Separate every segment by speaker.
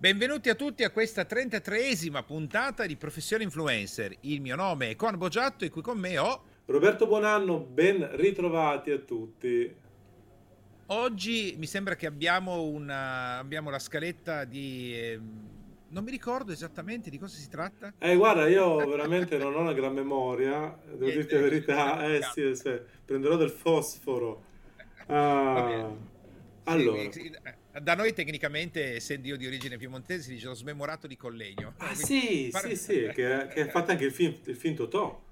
Speaker 1: Benvenuti a tutti a questa 33esima puntata di Professione Influencer. Il mio nome è Con Boggiatto e qui con me ho
Speaker 2: Roberto Buonanno, ben ritrovati a tutti.
Speaker 1: Oggi mi sembra che abbiamo, una, abbiamo la scaletta di... Eh, non mi ricordo esattamente di cosa si tratta.
Speaker 2: Eh, guarda, io veramente non ho una gran memoria, devo Niente, dirti la verità. Eh sì, sì, prenderò del fosforo. Ah, allora.
Speaker 1: Sì, da noi tecnicamente, essendo io di origine piemontese, si dice lo smemorato di collegno.
Speaker 2: Ah sì, sì, sì, che, che ha fatto anche il film, il film Totò.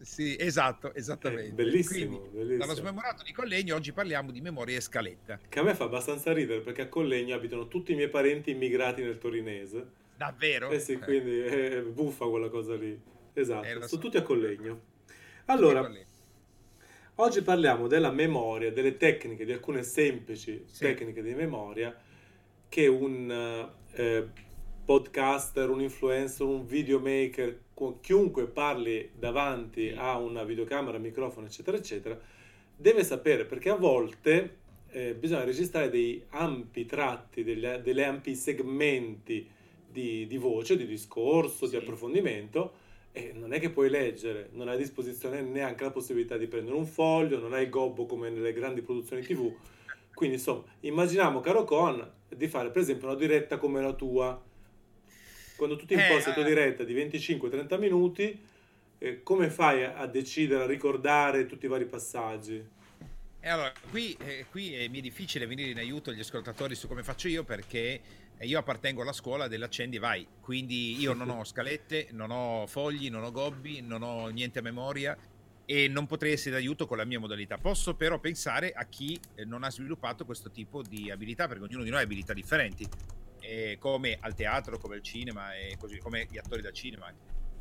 Speaker 1: Sì, esatto, esattamente.
Speaker 2: Eh, bellissimo, Quindi, bellissimo.
Speaker 1: Dallo smemorato di Collegno oggi parliamo di memoria e scaletta.
Speaker 2: Che a me fa abbastanza ridere perché a Collegno abitano tutti i miei parenti immigrati nel torinese.
Speaker 1: Davvero?
Speaker 2: Eh sì, quindi è buffa quella cosa lì. Esatto, eh, sono so. tutti a Collegno. Allora, oggi parliamo della memoria, delle tecniche, di alcune semplici sì. tecniche di memoria che un eh, podcaster, un influencer, un videomaker, chiunque parli davanti a una videocamera, microfono, eccetera, eccetera, deve sapere perché a volte eh, bisogna registrare dei ampi tratti, degli, delle ampi segmenti di, di, voce, di discorso, sì. di approfondimento. E non è che puoi leggere, non hai a disposizione neanche la possibilità di prendere un foglio, non hai il gobbo come nelle grandi produzioni TV. Quindi, insomma, immaginiamo, caro Con, di fare per esempio una diretta come la tua, quando tu ti imposti eh, la tua diretta di 25-30 minuti, eh, come fai a, decidere, a ricordare tutti i vari passaggi?
Speaker 1: E allora, qui, eh, qui mi è difficile venire in aiuto agli ascoltatori su come faccio io perché io appartengo alla scuola dell'accendi vai, quindi io non ho scalette, non ho fogli, non ho gobbi, non ho niente a memoria e non potrei essere d'aiuto con la mia modalità. Posso però pensare a chi eh, non ha sviluppato questo tipo di abilità, perché ognuno di noi ha abilità differenti come al teatro, come al cinema e così come gli attori da cinema.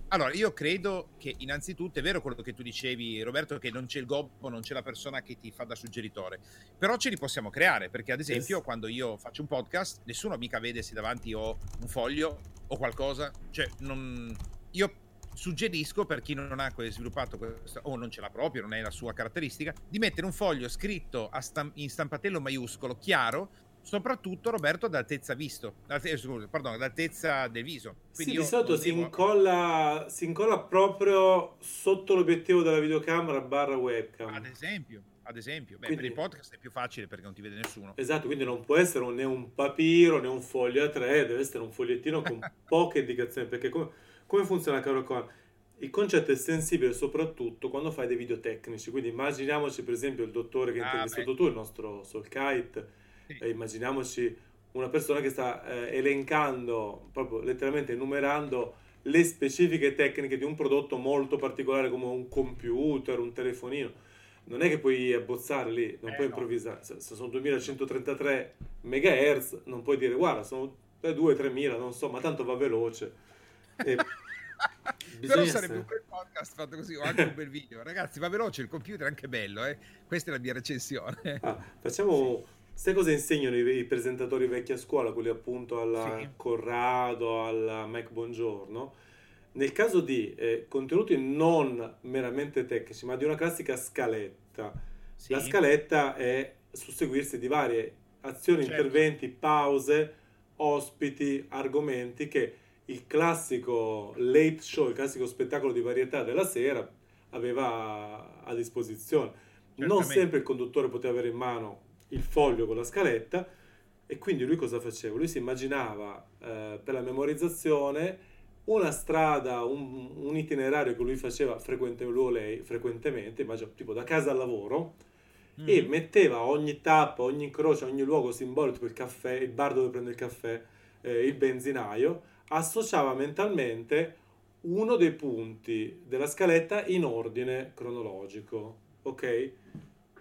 Speaker 1: Allora, io credo che innanzitutto è vero quello che tu dicevi, Roberto, che non c'è il gobbo, non c'è la persona che ti fa da suggeritore, però ce li possiamo creare, perché ad esempio yes. quando io faccio un podcast, nessuno mica vede se davanti ho un foglio o qualcosa, cioè non... io suggerisco per chi non ha sviluppato questo o non ce l'ha proprio, non è la sua caratteristica, di mettere un foglio scritto stamp- in stampatello maiuscolo chiaro soprattutto Roberto d'altezza visto, eh, scusa, pardon, d'altezza del viso.
Speaker 2: Quindi sì, di solito si, devo... incolla, si incolla proprio sotto l'obiettivo della videocamera barra webcam.
Speaker 1: Ad esempio, ad esempio, Beh, quindi, per il podcast è più facile perché non ti vede nessuno.
Speaker 2: Esatto, quindi non può essere né un papiro né un foglio a tre, deve essere un fogliettino con poche indicazioni, perché come, come funziona caro qua? Il concetto è sensibile soprattutto quando fai dei video tecnici, quindi immaginiamoci per esempio il dottore che hai ah, intervistato tu, il nostro Solkite, eh, immaginiamoci una persona che sta eh, elencando, proprio letteralmente enumerando le specifiche tecniche di un prodotto molto particolare come un computer, un telefonino. Non è che puoi abbozzare lì, non eh, puoi no. improvvisare. Se, sono 2133 MHz, non puoi dire guarda, sono 2-3000, non so, ma tanto va veloce.
Speaker 1: E Però sarebbe un bel podcast fatto così, o anche un bel video. Ragazzi, va veloce, il computer è anche bello, eh? Questa è la mia recensione.
Speaker 2: Ah, facciamo Sai cosa insegnano i, i, presentatori vecchi a scuola, quelli appunto alla sì. Corrado, alla Mike Buongiorno? Nel caso di eh, contenuti non meramente tecnici, ma di una classica scaletta, sì. la scaletta è susseguirsi di varie azioni, certo. interventi, pause, ospiti, argomenti che il classico late show, il classico spettacolo di varietà della sera aveva a disposizione. Certamente. Non sempre il conduttore poteva avere in mano il foglio con la scaletta e quindi lui cosa faceva? Lui si immaginava eh, per la memorizzazione una strada, un, un, itinerario che lui faceva frequente, lui o lei, frequentemente, immagino, tipo da casa al lavoro, mm. e metteva ogni tappa, ogni incrocio, ogni luogo simbolico, tipo il caffè, il bar dove prende il caffè, eh, il benzinaio, associava mentalmente uno dei punti della scaletta in ordine cronologico, ok?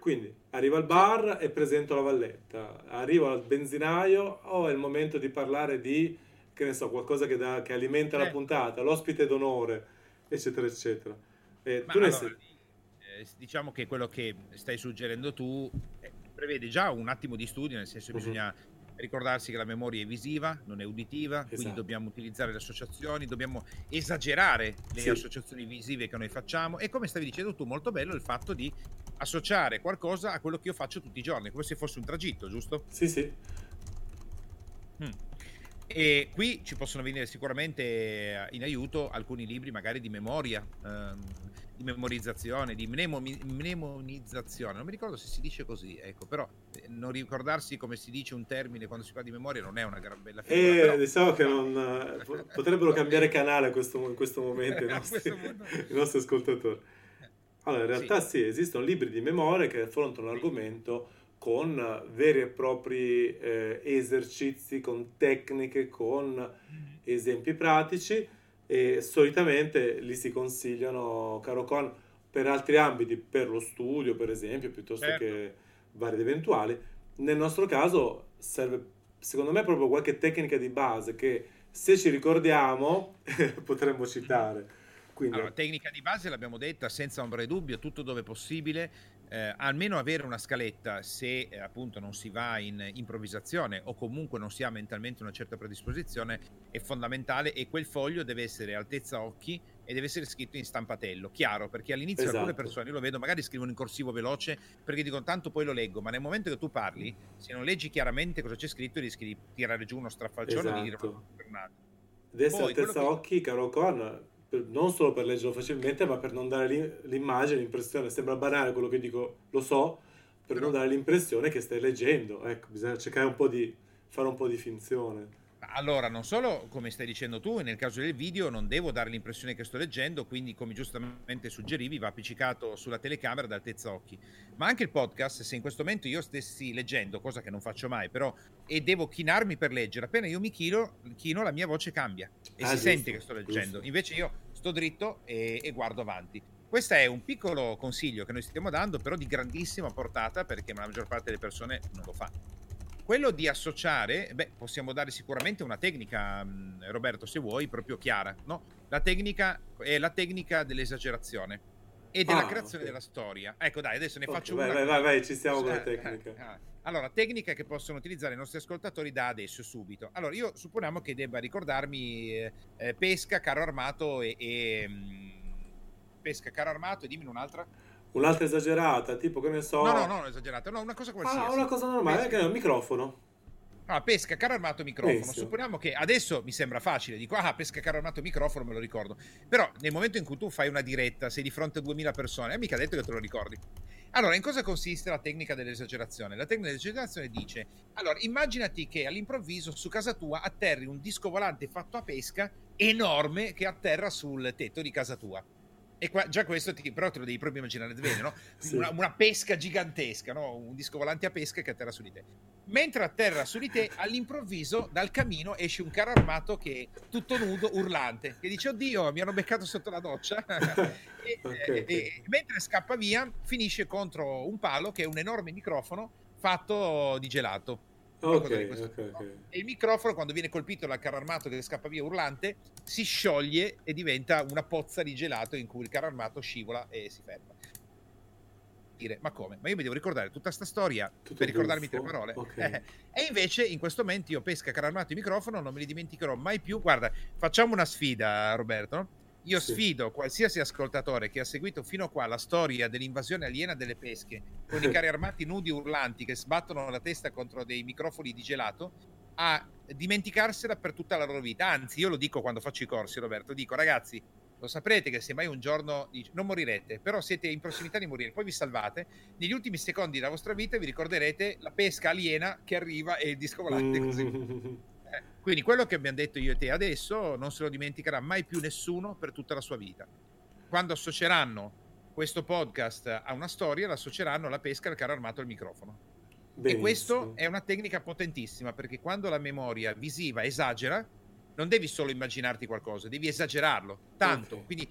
Speaker 2: Quindi arrivo al bar e presento la valletta, arrivo al benzinaio, oh è il momento di parlare di, che ne so, qualcosa che, da, che alimenta eh. la puntata, l'ospite d'onore, eccetera, eccetera.
Speaker 1: Eh, tu allora, sei... eh, diciamo che quello che stai suggerendo tu eh, prevede già un attimo di studio, nel senso che uh-huh. bisogna ricordarsi che la memoria è visiva, non è uditiva, esatto. quindi dobbiamo utilizzare le associazioni, dobbiamo esagerare le sì. associazioni visive che noi facciamo e come stavi dicendo tu molto bello il fatto di associare qualcosa a quello che io faccio tutti i giorni, come se fosse un tragitto, giusto?
Speaker 2: Sì, sì.
Speaker 1: Mm. E qui ci possono venire sicuramente in aiuto alcuni libri, magari di memoria, ehm, di memorizzazione, di mnemo- mnemonizzazione. Non mi ricordo se si dice così, ecco, però eh, non ricordarsi come si dice un termine quando si parla di memoria non è una gran bella
Speaker 2: figura. Eh, però... diciamo che non, eh, potrebbero cambiare canale questo, in questo momento i nostri, i nostri ascoltatori. Allora, in realtà sì. sì. esistono libri di memoria che affrontano l'argomento con veri e propri eh, esercizi, con tecniche, con esempi pratici e solitamente li si consigliano, caro Con, per altri ambiti, per lo studio per esempio, piuttosto certo. che vari ed eventuali. Nel nostro caso serve, secondo me, proprio qualche tecnica di base che se ci ricordiamo potremmo citare.
Speaker 1: Quindi... Allora, tecnica di base l'abbiamo detta senza ombra di dubbio, tutto dove possibile, eh, almeno avere una scaletta se eh, appunto non si va in improvvisazione o comunque non si ha mentalmente una certa predisposizione è fondamentale e quel foglio deve essere altezza occhi e deve essere scritto in stampatello, chiaro, perché all'inizio esatto. alcune persone, io lo vedo, magari scrivono in corsivo veloce perché dicono tanto poi lo leggo, ma nel momento che tu parli, se non leggi chiaramente cosa c'è scritto rischi di tirare giù uno strafalcione esatto. e di dire
Speaker 2: una essere altezza che... occhi, caro Con, non solo per leggerlo facilmente, ma per non dare l'immagine, l'impressione, sembra banale quello che dico, lo so, per non dare l'impressione che stai leggendo. Ecco, bisogna cercare un po' di fare un po' di finzione.
Speaker 1: Allora, non solo come stai dicendo tu, nel caso del video non devo dare l'impressione che sto leggendo, quindi come giustamente suggerivi va appiccicato sulla telecamera ad altezza occhi, ma anche il podcast, se in questo momento io stessi leggendo, cosa che non faccio mai, però, e devo chinarmi per leggere, appena io mi chino, chino la mia voce cambia e ah, si giusto, sente che sto leggendo, giusto. invece io sto dritto e, e guardo avanti. Questo è un piccolo consiglio che noi stiamo dando, però di grandissima portata perché la maggior parte delle persone non lo fa. Quello di associare, beh, possiamo dare sicuramente una tecnica, Roberto, se vuoi, proprio chiara, no? La tecnica è la tecnica dell'esagerazione e della ah, creazione okay. della storia. Ecco, dai, adesso ne okay, faccio
Speaker 2: vai,
Speaker 1: una.
Speaker 2: Vai, vai, vai, ci stiamo con la tecnica.
Speaker 1: Ah, allora, tecnica che possono utilizzare i nostri ascoltatori da adesso, subito. Allora, io supponiamo che debba ricordarmi eh, eh pesca, carro armato e, e mh, pesca, carro armato e dimmi un'altra.
Speaker 2: Un'altra esagerata, tipo che ne so.
Speaker 1: No, no, no, esagerata, no, una cosa qualsiasi.
Speaker 2: Ah, una cosa normale, che è un microfono.
Speaker 1: Ah, pesca, carro armato, microfono. Benissimo. Supponiamo che adesso mi sembra facile, dico, ah, pesca, carro armato, microfono, me lo ricordo. Però nel momento in cui tu fai una diretta, sei di fronte a 2000 persone, è mica detto che te lo ricordi. Allora, in cosa consiste la tecnica dell'esagerazione? La tecnica dell'esagerazione dice, allora, immaginati che all'improvviso su casa tua atterri un disco volante fatto a pesca enorme che atterra sul tetto di casa tua e qua, già questo, ti, però te lo devi proprio immaginare bene, no? sì. una, una, pesca gigantesca, no? Un disco volante a pesca che atterra su di te. Mentre atterra su di te, all'improvviso dal camino esce un carro armato che è tutto nudo, urlante, che dice: Oddio, mi hanno beccato sotto la doccia. e, okay. e, mentre scappa via, finisce contro un palo che è un enorme microfono fatto di gelato
Speaker 2: Okay, okay, okay.
Speaker 1: E il microfono, quando viene colpito dal carro armato che scappa via urlante, si scioglie e diventa una pozza di gelato in cui il carro armato scivola e si ferma. Dire, ma come? Ma io mi devo ricordare tutta questa storia Tutto per ricordarmi buffo. tre parole. Okay. e invece in questo momento io pesca carro armato e microfono, non me li dimenticherò mai più. Guarda, facciamo una sfida, Roberto. No? Io sì. sfido qualsiasi ascoltatore che ha seguito fino a qua la storia dell'invasione aliena delle pesche, con i carri armati nudi urlanti che sbattono la testa contro dei microfoni di gelato, a dimenticarsela per tutta la loro vita. Anzi, io lo dico quando faccio i corsi, Roberto, dico ragazzi, lo saprete che se mai un giorno non morirete, però siete in prossimità di morire, poi vi salvate, negli ultimi secondi della vostra vita vi ricorderete la pesca aliena che arriva e il disco volante così. Quindi quello che abbiamo detto io e te adesso non se lo dimenticherà mai più nessuno per tutta la sua vita. Quando associeranno questo podcast a una storia, l'associeranno alla pesca al carro armato al microfono. Benissimo. E questo è una tecnica potentissima perché quando la memoria visiva esagera, non devi solo immaginarti qualcosa, devi esagerarlo tanto. Okay. Quindi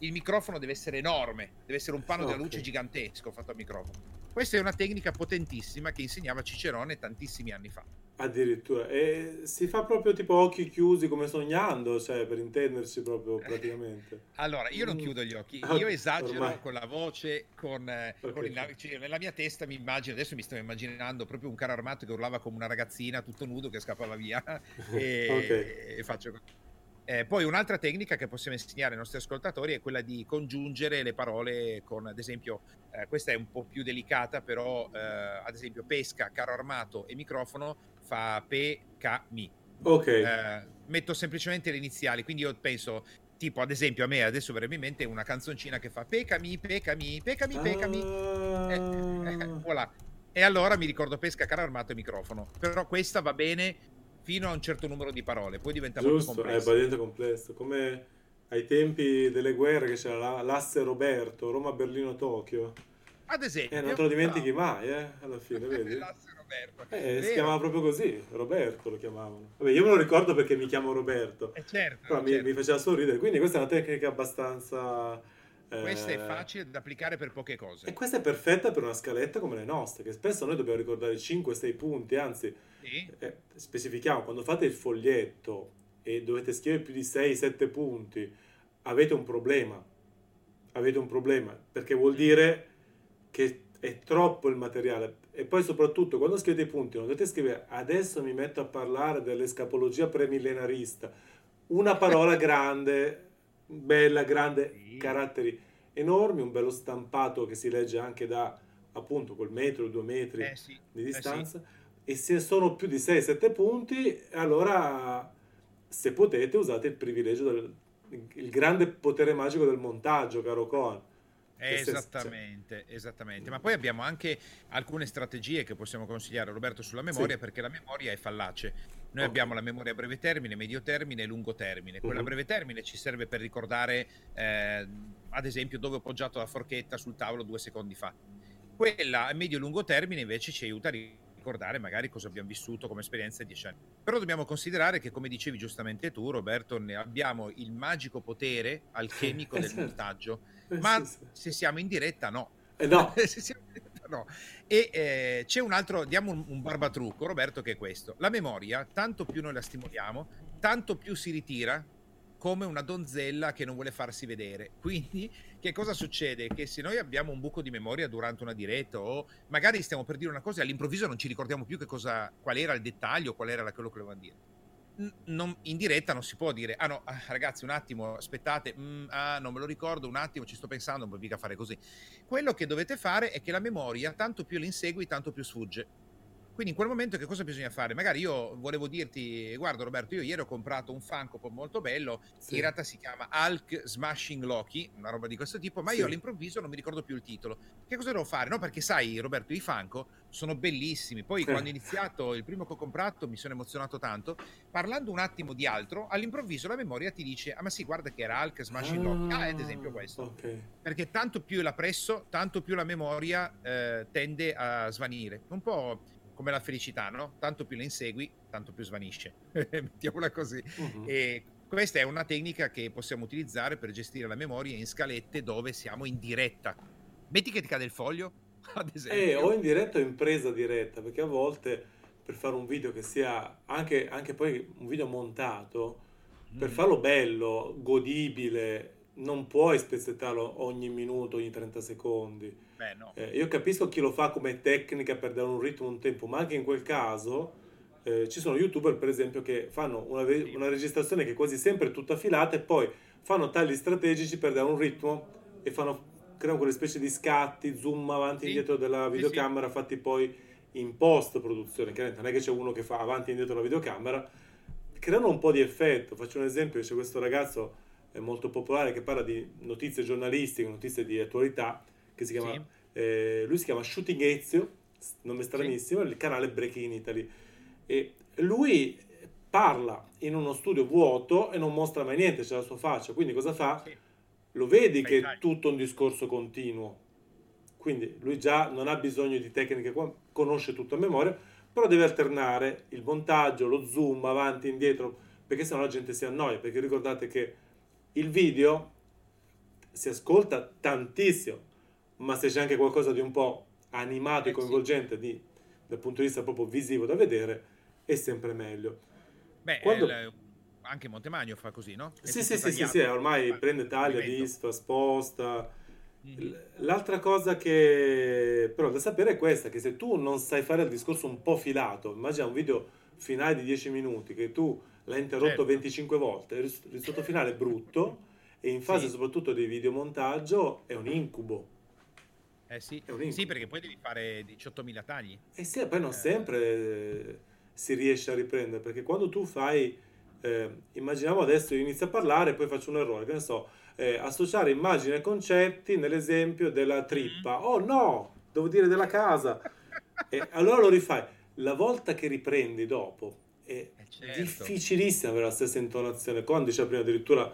Speaker 1: il microfono deve essere enorme, deve essere un pano okay. della luce gigantesco fatto al microfono. Questa è una tecnica potentissima che insegnava Cicerone tantissimi anni fa.
Speaker 2: Addirittura, e si fa proprio tipo occhi chiusi come sognando, cioè per intenderci proprio praticamente.
Speaker 1: Allora, io non mm. chiudo gli occhi, io esagero Ormai. con la voce, con, eh, okay. con il, cioè, nella mia testa mi immagino, adesso mi sto immaginando proprio un carro armato che urlava come una ragazzina, tutto nudo, che scappava via e, okay. e faccio così. Eh, poi un'altra tecnica che possiamo insegnare ai nostri ascoltatori è quella di congiungere le parole con, ad esempio, eh, questa è un po' più delicata, però eh, ad esempio pesca, carro armato e microfono fa pe, ca, mi. Ok. Eh, metto semplicemente le iniziali, quindi io penso tipo ad esempio a me adesso verrebbe in mente una canzoncina che fa pecami, pecami, pecami, pecami. Ah. Eh, eh, voilà. E allora mi ricordo pesca, carro armato e microfono. Però questa va bene fino a un certo numero di parole, poi diventa
Speaker 2: Giusto,
Speaker 1: molto
Speaker 2: complesso. Giusto, è complesso. Come ai tempi delle guerre che c'era l'asse Roberto, Roma-Berlino-Tokyo.
Speaker 1: Ad esempio.
Speaker 2: Eh, non te lo dimentichi no. mai, eh, alla fine, vedi? l'asse Roberto. Eh, si chiamava proprio così, Roberto lo chiamavano. Vabbè, io me lo ricordo perché mi chiamo Roberto.
Speaker 1: Eh certo.
Speaker 2: Però
Speaker 1: certo.
Speaker 2: Mi, mi, faceva sorridere, quindi questa è una tecnica abbastanza...
Speaker 1: Eh... Questa è facile da applicare per poche cose.
Speaker 2: E questa è perfetta per una scaletta come le nostre, che spesso noi dobbiamo ricordare 5-6 punti, anzi, sì. eh, specifichiamo, quando fate il foglietto e dovete scrivere più di 6-7 punti, avete un problema. Avete un problema, perché vuol dire che è troppo il materiale. E poi soprattutto quando scrivete i punti non dovete scrivere adesso mi metto a parlare dell'escapologia premillenarista. Una parola grande, bella, grande, sì. caratteri enormi, un bello stampato che si legge anche da appunto quel metro, due metri eh sì. di distanza. Eh sì. E se sono più di 6-7 punti, allora se potete usate il privilegio del il grande potere magico del montaggio, caro Coan
Speaker 1: Esattamente, esattamente. Ma poi abbiamo anche alcune strategie che possiamo consigliare, Roberto, sulla memoria, sì. perché la memoria è fallace. Noi okay. abbiamo la memoria a breve termine, medio termine e lungo termine. Quella a breve termine ci serve per ricordare, eh, ad esempio, dove ho poggiato la forchetta sul tavolo due secondi fa. Quella a medio e lungo termine invece ci aiuta a ricordare magari cosa abbiamo vissuto come esperienza dieci anni. Però dobbiamo considerare che, come dicevi giustamente tu, Roberto, ne abbiamo il magico potere alchemico del esatto. montaggio eh, ma se siamo in diretta no.
Speaker 2: Eh no.
Speaker 1: no. E eh, c'è un altro, diamo un, un, barbatrucco, Roberto, che è questo. La memoria, tanto più noi la stimoliamo, tanto più si ritira come una donzella che non vuole farsi vedere. Quindi, che cosa succede? Che se noi abbiamo un buco di memoria durante una diretta o magari stiamo per dire una cosa e all'improvviso non ci ricordiamo più che cosa, qual era il dettaglio, qual era quello che volevamo dire. Non, in diretta non si può dire ah no ah, ragazzi un attimo aspettate mm, ah non me lo ricordo un attimo ci sto pensando non mica fare così. Quello che dovete fare è che la memoria tanto più l'insegui tanto più sfugge quindi in quel momento che cosa bisogna fare? Magari io volevo dirti, guarda Roberto, io ieri ho comprato un Funko molto bello, sì. in realtà si chiama Hulk Smashing Loki, una roba di questo tipo, ma sì. io all'improvviso non mi ricordo più il titolo. Che cosa devo fare? No, perché sai Roberto, i Funko sono bellissimi. Poi quando ho iniziato il primo che ho comprato mi sono emozionato tanto. Parlando un attimo di altro, all'improvviso la memoria ti dice, ah ma sì, guarda che era Hulk Smashing ah, Loki. Ah, ad esempio questo. Okay. Perché tanto più la presso, tanto più la memoria eh, tende a svanire. Un po' come la felicità, no? Tanto più la insegui, tanto più svanisce. Mettiamola così. Uh-huh. E questa è una tecnica che possiamo utilizzare per gestire la memoria in scalette dove siamo in diretta. Metti che ti cade il foglio, ad esempio.
Speaker 2: Eh, o in diretta o in presa diretta, perché a volte per fare un video che sia anche, anche poi un video montato, mm. per farlo bello, godibile, non puoi spezzettarlo ogni minuto, ogni 30 secondi.
Speaker 1: Beh, no.
Speaker 2: eh, io capisco chi lo fa come tecnica per dare un ritmo, un tempo, ma anche in quel caso eh, ci sono youtuber, per esempio, che fanno una, una, registrazione che è quasi sempre tutta filata e poi fanno tagli strategici per dare un ritmo e fanno, creano quelle specie di scatti, zoom avanti e sì. indietro della videocamera sì, sì. fatti poi in post produzione. Chiaramente non è che c'è uno che fa avanti e indietro la videocamera, creano un po' di effetto. Faccio un esempio, c'è questo ragazzo molto popolare che parla di notizie giornalistiche, notizie di attualità, che si chiama, sì. eh, lui si chiama Shooting Ezio, nome stranissimo, sì. il canale Breaking Italy. E lui parla in uno studio vuoto e non mostra mai niente, c'è la sua faccia, quindi cosa fa? Sì. Lo vedi Beh, che è tutto un discorso continuo. Quindi lui già non ha bisogno di tecniche, conosce tutto a memoria, però deve alternare il montaggio, lo zoom, avanti, indietro, perché sennò la gente si annoia, perché ricordate che il video si ascolta tantissimo, ma se c'è anche qualcosa di un po' animato e eh, coinvolgente di, dal punto di vista proprio visivo da vedere, è sempre meglio.
Speaker 1: Beh, Quando... il, anche Montemagno fa così, no?
Speaker 2: È sì, sì, sì, sì, sì, ormai fa, prende taglia, disfa, sposta. Mm-hmm. L'altra cosa che però da sapere è questa, che se tu non sai fare il discorso un po' filato, immagina un video finale di 10 minuti che tu l'ha interrotto certo. 25 volte, il risultato finale è brutto e in fase sì. soprattutto di videomontaggio è un incubo.
Speaker 1: Eh sì. sì, perché poi devi fare 18.000 tagli.
Speaker 2: Eh sì, poi non eh. sempre si riesce a riprendere, perché quando tu fai, eh, immaginiamo adesso io inizio a parlare e poi faccio un errore, che ne so, eh, associare immagini e concetti nell'esempio della trippa. Mm. Oh no, devo dire della casa. E allora lo rifai. La volta che riprendi dopo è eh, certo. difficilissimo avere la stessa intonazione. Quando diceva prima addirittura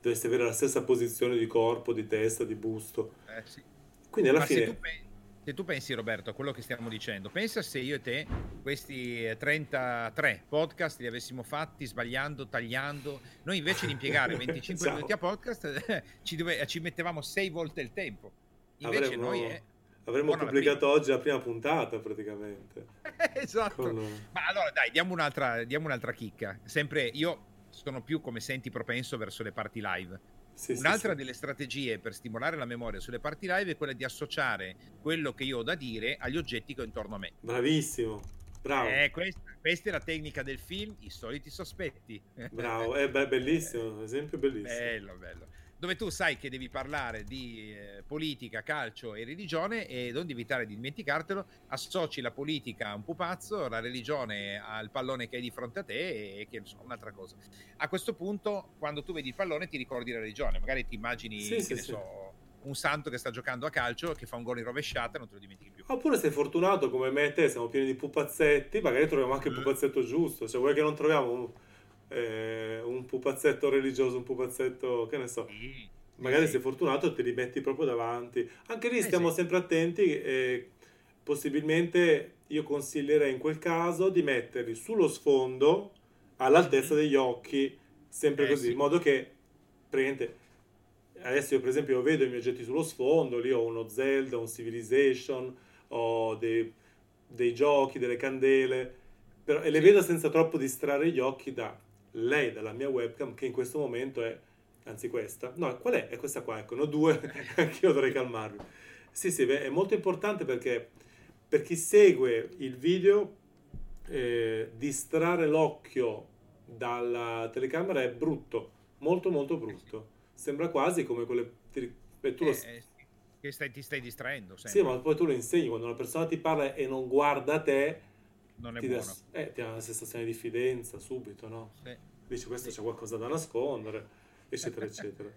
Speaker 2: dovresti avere la stessa posizione di corpo, di testa, di busto. Eh, sì. Quindi alla Ma fine...
Speaker 1: Se tu, pensi, se tu, pensi, Roberto, a quello che stiamo dicendo, pensa se io e te questi 33 eh, podcast li avessimo fatti sbagliando, tagliando. Noi invece di impiegare 25 minuti a podcast ci, dove, ci, mettevamo 6 volte il tempo. Invece
Speaker 2: avremmo,
Speaker 1: noi... È,
Speaker 2: avremmo pubblicato prima. oggi la prima puntata praticamente.
Speaker 1: esatto. Con... Ma allora dai, diamo un'altra, diamo un'altra chicca. Sempre io sono più come senti propenso verso le parti live. Sì, Un'altra sì, delle strategie per stimolare la memoria sulle parti live è quella di associare quello che io ho da dire agli oggetti che ho intorno a me.
Speaker 2: Bravissimo, bravo.
Speaker 1: Eh, questa, questa, è la tecnica del film I soliti sospetti.
Speaker 2: Bravo, è eh, bellissimo, esempio bellissimo.
Speaker 1: Bello, bello dove tu sai che devi parlare di eh, politica, calcio e religione e non devi evitare di dimenticartelo, associ la politica a un pupazzo, la religione al pallone che hai di fronte a te e che insomma un'altra cosa. A questo punto, quando tu vedi il pallone ti ricordi la religione, magari ti immagini, sì, che sì, ne sì. so, un santo che sta giocando a calcio che fa un gol in rovesciata non te lo dimentichi più.
Speaker 2: Oppure sei fortunato come me e te, siamo pieni di pupazzetti, magari troviamo anche il mm. pupazzetto giusto, cioè vuoi che non troviamo... Un eh, un pupazzetto religioso, un pupazzetto, che ne so. Sì, Magari sì. sei fortunato e te li metti proprio davanti. Anche lì eh, stiamo sì. sempre attenti e possibilmente io consiglierei in quel caso di metterli sullo sfondo all'altezza mm-hmm. degli occhi, sempre eh, così, in modo che praticamente adesso io per esempio vedo i miei oggetti sullo sfondo, lì ho uno Zelda, un Civilization, ho dei, dei giochi, delle candele, però, e le vedo senza troppo distrarre gli occhi da lei dalla mia webcam che in questo momento è, anzi questa, no, qual è? È questa qua, ecco, ne ho due, anch'io dovrei calmarmi. Sì, sì, è molto importante perché per chi segue il video eh, distrarre l'occhio dalla telecamera è brutto, molto molto brutto. Sembra quasi come quelle...
Speaker 1: Beh, tu eh, lo... eh, che stai, ti stai distraendo.
Speaker 2: Sempre. Sì, ma poi tu lo insegni, quando una persona ti parla e non guarda te,
Speaker 1: non è ti buono.
Speaker 2: Da, eh, ti ha una sensazione di diffidenza subito, no? Sì. Dici questo c'è qualcosa da nascondere, eccetera, eccetera.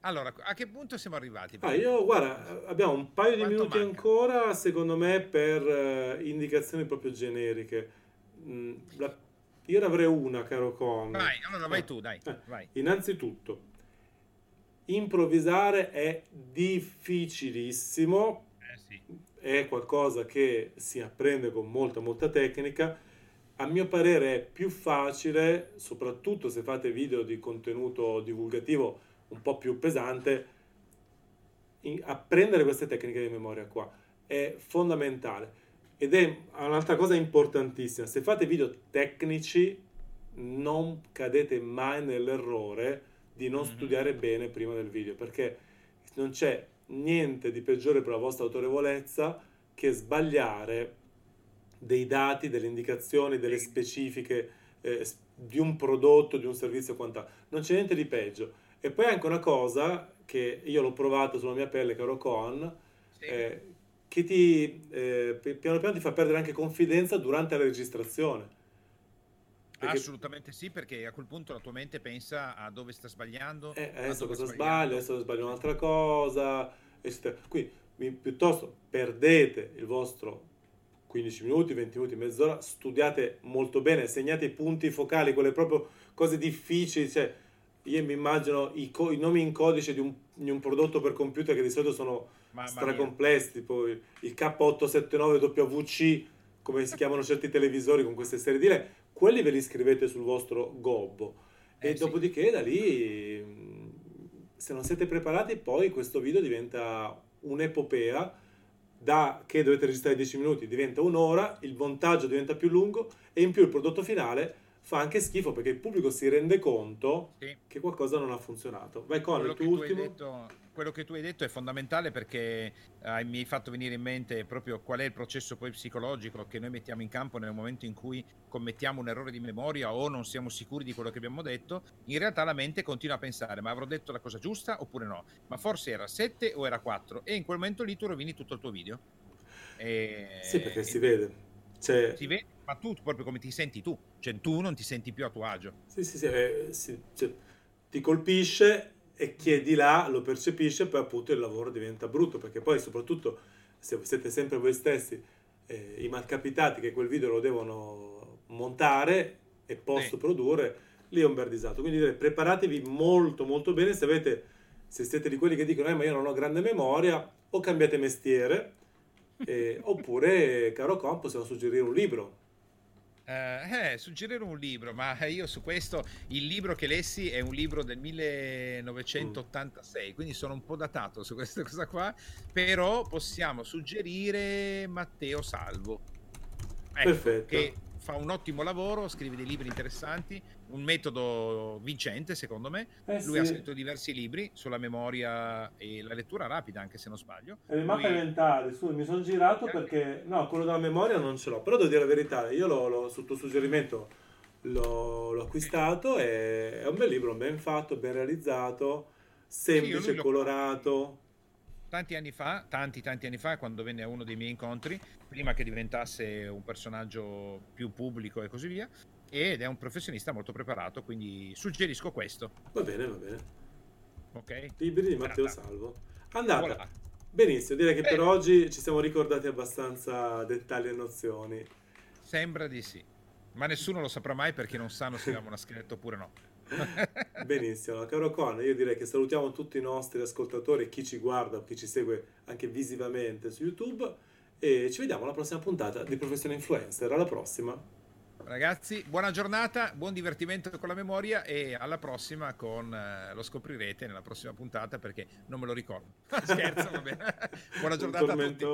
Speaker 1: Allora, a che punto siamo arrivati?
Speaker 2: Ah, io, guarda, abbiamo un paio Quanto di minuti manca? ancora, secondo me, per uh, indicazioni proprio generiche. Mm, la, io ne avrei una, caro Con.
Speaker 1: Vai, allora vai ah, tu, dai. Eh, vai.
Speaker 2: Innanzitutto, improvvisare è difficilissimo.
Speaker 1: Eh sì
Speaker 2: è qualcosa che si apprende con molta molta tecnica. A mio parere è più facile, soprattutto se fate video di contenuto divulgativo un po' più pesante, apprendere queste tecniche di memoria qua. È fondamentale. Ed è un'altra cosa importantissima. Se fate video tecnici, non cadete mai nell'errore di non mm-hmm. studiare bene prima del video, perché non c'è niente di peggiore per la vostra autorevolezza che sbagliare dei dati, delle indicazioni, delle specifiche eh, di un prodotto, di un servizio e quant'altro. Non c'è niente di peggio. E poi anche una cosa che io l'ho provato sulla mia pelle, caro Coan, sì. eh, che ti eh, piano piano ti fa perdere anche confidenza durante la registrazione.
Speaker 1: Perché... Assolutamente sì, perché a quel punto la tua mente pensa a dove sta sbagliando.
Speaker 2: Eh, adesso cosa sbaglio, adesso sbaglio un'altra cosa, eccetera. Quindi piuttosto perdete il vostro 15 minuti, 20 minuti, mezz'ora, studiate molto bene, segnate i punti focali, quelle proprio cose difficili. Cioè, io mi immagino i, co- i nomi in codice di un, di un, prodotto per computer che di solito sono stracomplessi, tipo il K879WC, come si chiamano certi televisori con queste serie di lei quelli ve li scrivete sul vostro gobbo e eh, dopodiché da lì se non siete preparati poi questo video diventa un'epopea da che dovete registrare 10 minuti diventa un'ora, il montaggio diventa più lungo e in più il prodotto finale fa anche schifo perché il pubblico si rende conto sì. che qualcosa non ha funzionato. Vai con il tuo ultimo.
Speaker 1: Detto, quello che tu hai detto è fondamentale perché eh, mi hai fatto venire in mente proprio qual è il processo poi psicologico che noi mettiamo in campo nel momento in cui commettiamo un errore di memoria o non siamo sicuri di quello che abbiamo detto. In realtà la mente continua a pensare ma avrò detto la cosa giusta oppure no? Ma forse era 7 o era 4 e in quel momento lì tu rovini tutto il tuo video.
Speaker 2: E... Sì, perché si vede. Cioè...
Speaker 1: Si vede ma tu proprio come ti senti tu, cioè tu non ti senti più a tuo agio.
Speaker 2: Sì, sì, sì, eh, sì cioè, ti colpisce e chi è di là lo percepisce, poi appunto il lavoro diventa brutto, perché poi soprattutto se siete sempre voi stessi eh, i malcapitati che quel video lo devono montare e post produrre, lì è un bel disastro. Quindi direi preparatevi molto molto bene. Se avete se siete di quelli che dicono eh, ma io non ho grande memoria o cambiate mestiere eh, oppure caro Com possiamo suggerire un libro
Speaker 1: eh, eh, suggerire un libro, ma io su questo il libro che lessi è un libro del 1986, mm. quindi sono un po' datato su questa cosa qua, però possiamo suggerire Matteo Salvo.
Speaker 2: Ecco, Perfetto.
Speaker 1: Che fa un ottimo lavoro, scrive dei libri interessanti, un metodo vincente secondo me. Eh Lui sì. ha scritto diversi libri sulla memoria e la lettura rapida, anche se non sbaglio.
Speaker 2: E le mappe Lui... mentali, su, mi sono girato perché no, quello della memoria non ce l'ho, però devo dire la verità, io l'ho, l'ho sotto suggerimento l'ho, l'ho acquistato e è un bel libro, ben fatto, ben realizzato, semplice, sì, colorato
Speaker 1: tanti anni fa, tanti tanti anni fa, quando venne a uno dei miei incontri, prima che diventasse un personaggio più pubblico e così via, ed è un professionista molto preparato, quindi suggerisco questo.
Speaker 2: Va bene, va bene.
Speaker 1: Ok.
Speaker 2: Libri di Matteo Salvo. Andate. Voilà. Benissimo, direi che bene. per oggi ci siamo ricordati abbastanza dettagli e nozioni.
Speaker 1: Sembra di sì. Ma nessuno lo saprà mai perché non sanno se abbiamo una scheda oppure no.
Speaker 2: Benissimo, caro Con, io direi che salutiamo tutti i nostri ascoltatori, chi ci guarda o chi ci segue anche visivamente su YouTube e ci vediamo alla prossima puntata di Professione Influencer. Alla prossima!
Speaker 1: Ragazzi, buona giornata, buon divertimento con la memoria e alla prossima con eh, lo scoprirete nella prossima puntata perché non me lo ricordo. Scherzo, va bene. buona giornata a tutti.